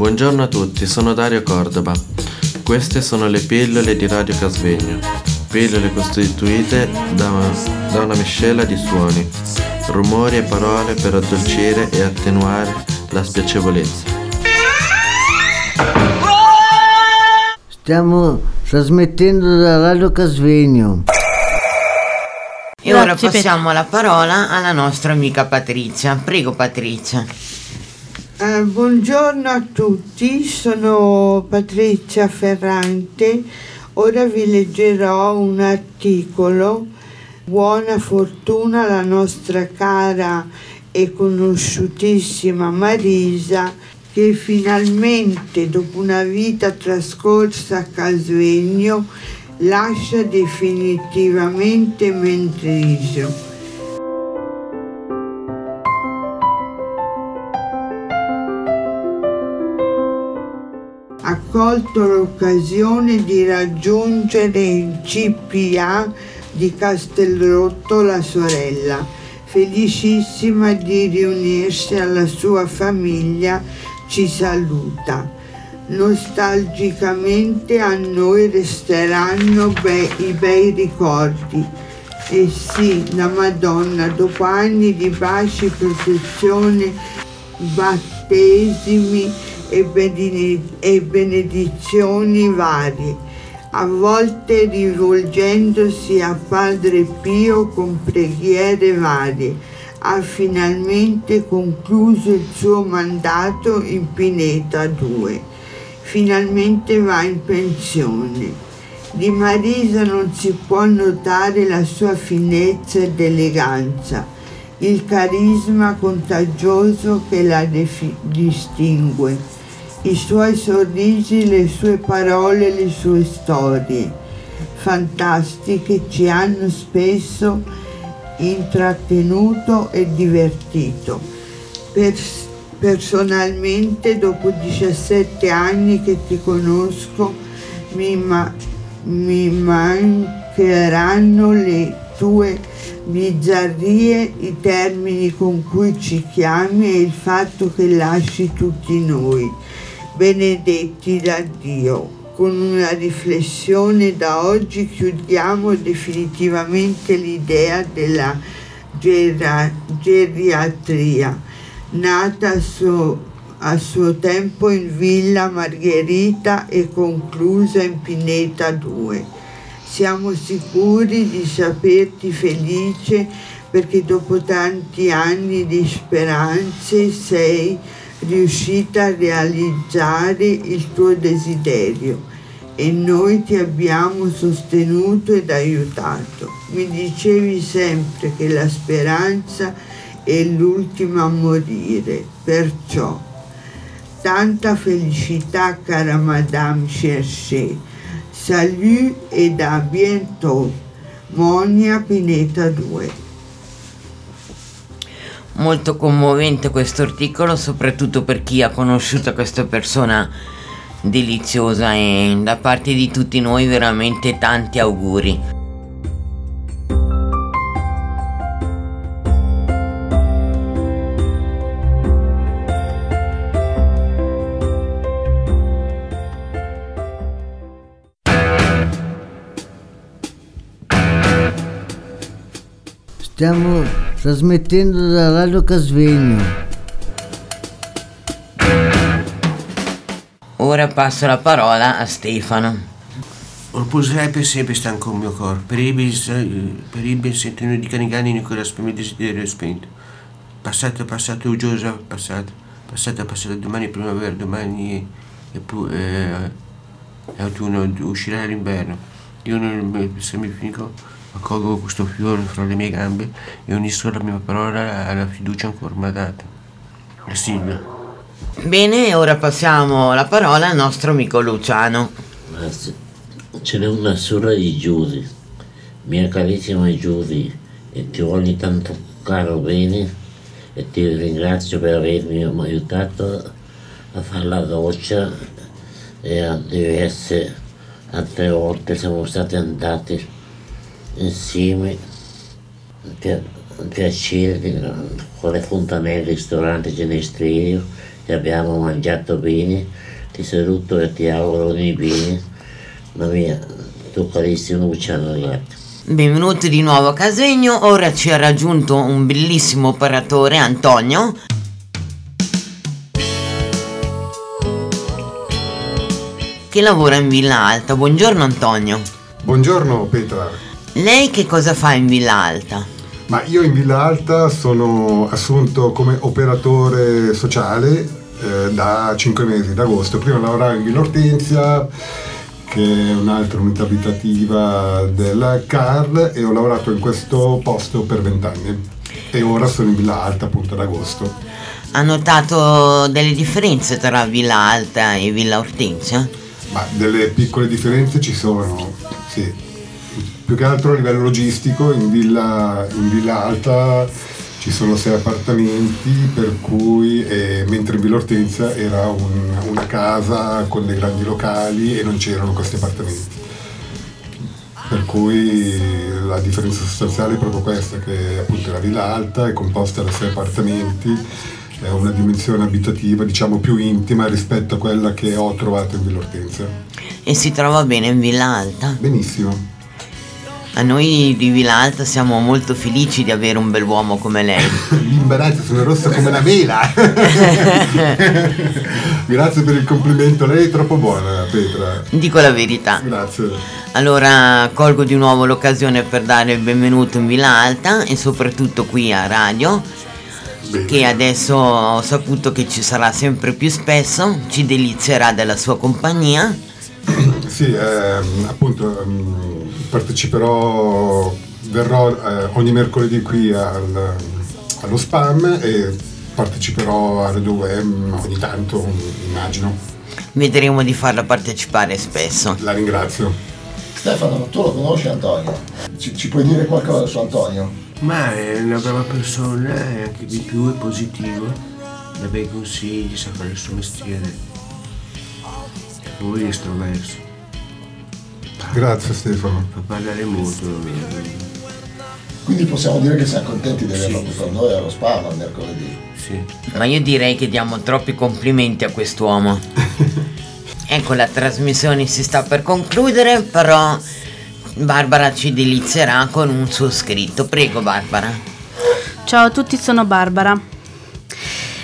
Buongiorno a tutti, sono Dario Cordova. Queste sono le pillole di Radio Casvegno. Pillole costituite da, da una miscela di suoni, rumori e parole per addolcire e attenuare la spiacevolezza. Stiamo trasmettendo da Radio Casvegno. E ora passiamo la parola alla nostra amica Patrizia. Prego Patrizia. Eh, buongiorno a tutti, sono Patrizia Ferrante. Ora vi leggerò un articolo. Buona fortuna alla nostra cara e conosciutissima Marisa che finalmente dopo una vita trascorsa a Casvegno lascia definitivamente Mentriso. Colto l'occasione di raggiungere il CPA di Castelrotto la sorella, felicissima di riunirsi alla sua famiglia, ci saluta. Nostalgicamente a noi resteranno be- i bei ricordi. E sì, la Madonna, dopo anni di baci, protezione, battesimi, e benedi- benedizioni varie, a volte rivolgendosi a Padre Pio con preghiere varie, ha finalmente concluso il suo mandato in Pineta 2. Finalmente va in pensione. Di Marisa non si può notare la sua finezza ed eleganza, il carisma contagioso che la distingue i suoi sorrisi, le sue parole, le sue storie fantastiche ci hanno spesso intrattenuto e divertito. Pers- personalmente, dopo 17 anni che ti conosco, mi, ma- mi mancheranno le tue bizzarrie, i termini con cui ci chiami e il fatto che lasci tutti noi benedetti da Dio. Con una riflessione da oggi chiudiamo definitivamente l'idea della gera- geriatria, nata a suo, a suo tempo in Villa Margherita e conclusa in Pineta 2. Siamo sicuri di saperti felice perché dopo tanti anni di speranze sei riuscita a realizzare il tuo desiderio e noi ti abbiamo sostenuto ed aiutato. Mi dicevi sempre che la speranza è l'ultima a morire, perciò tanta felicità cara Madame Cherchet. Salut ed a bientôt. Monia Pineta 2. Molto commovente questo articolo, soprattutto per chi ha conosciuto questa persona deliziosa e da parte di tutti noi veramente tanti auguri. Stiamo trasmettendo da Radio Casvegno. Ora passo la parola a Stefano. Riposerai per sempre stanco il mio corpo, per i ben, per i ben sentimenti di canigani in quella speme desiderio spento. Passato, passato, uggiosa, passato, passato, passato, domani è primavera, domani è, è, pu- è, è autunno, uscirà l'inverno. Io non, se mi fico, accolgo questo fiore fra le mie gambe e unisco la mia parola alla fiducia ancora data. Silvia. Bene, ora passiamo la parola al nostro amico Luciano. Grazie. Ce n'è una sola di Giusy, mia carissima Giusy, e ti voglio tanto caro bene e ti ringrazio per avermi aiutato a fare la doccia e a diverse altre volte siamo stati andati insieme a piacere con le fontanelle, ristorante Genestrillo ti abbiamo mangiato bene, ti saluto e ti auguro ogni bene. Mamma mia, tuo carissimo Luciano Riatta. Benvenuti di nuovo a Casegno, ora ci ha raggiunto un bellissimo operatore Antonio. Che lavora in Villa Alta. Buongiorno Antonio. Buongiorno Petra, Lei che cosa fa in Villa Alta? ma io in Villa Alta sono assunto come operatore sociale eh, da 5 mesi, da agosto. Prima lavoravo in Villa Ortenzia, che è un'altra unità abitativa della CAR, e ho lavorato in questo posto per 20 anni. E ora sono in Villa Alta appunto ad agosto. Ha notato delle differenze tra Villa Alta e Villa Ortenzia? Ma delle piccole differenze ci sono, sì. Più che altro a livello logistico, in Villa, in Villa Alta ci sono sei appartamenti, per cui, eh, mentre in Villa Ortenzia era un- una casa con dei grandi locali e non c'erano questi appartamenti. Per cui la differenza sostanziale è proprio questa, che appunto la Villa Alta è composta da sei appartamenti, è una dimensione abitativa diciamo più intima rispetto a quella che ho trovato in Villa Ortenzia. E si trova bene in Villa Alta? Benissimo. A noi di Villa Alta siamo molto felici di avere un bell'uomo come lei. L'imbarazzo sono rossa come la mela. Grazie per il complimento, lei è troppo buona, Petra. Dico la verità. Grazie. Allora colgo di nuovo l'occasione per dare il benvenuto in Villa Alta e soprattutto qui a radio, Bene. che adesso ho saputo che ci sarà sempre più spesso, ci delizierà della sua compagnia. Sì, ehm, appunto ehm, parteciperò, verrò eh, ogni mercoledì qui al- allo spam e parteciperò a Radio Web ogni tanto, immagino. Vedremo di farla partecipare spesso. La ringrazio. Stefano, tu lo conosci Antonio? Ci, ci puoi dire qualcosa su Antonio? Ma è una brava persona e anche di più è positivo, dà bei consigli, sa fare il suo mestiere. Poi è estroverso, Grazie Stefano. fa parlare molto. Quindi possiamo dire che siamo contenti di averlo qui con noi allo spa il mercoledì. Sì. Ma io direi che diamo troppi complimenti a quest'uomo. ecco, la trasmissione si sta per concludere, però Barbara ci delizierà con un suo scritto. Prego Barbara. Ciao a tutti, sono Barbara.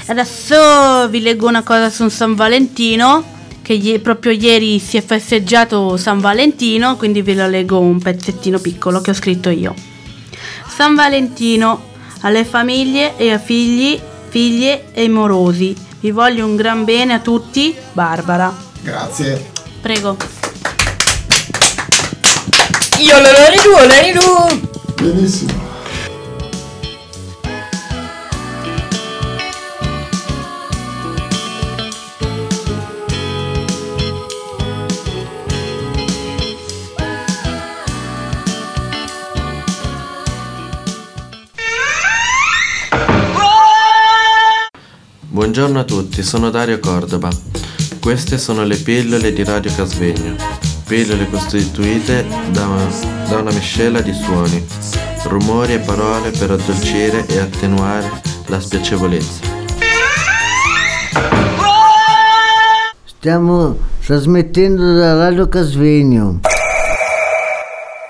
Adesso vi leggo una cosa su San Valentino, che ie- proprio ieri si è festeggiato San Valentino, quindi ve la leggo un pezzettino piccolo che ho scritto io. San Valentino, alle famiglie e a figli, figlie e morosi, vi voglio un gran bene a tutti, Barbara. Grazie. Prego. Io lo lo ridu, Benissimo. Buongiorno a tutti, sono Dario Cordova. Queste sono le pillole di Radio Casvegno. Pillole costituite da una, da una miscela di suoni, rumori e parole per addolcire e attenuare la spiacevolezza. Stiamo trasmettendo da Radio Casvegno.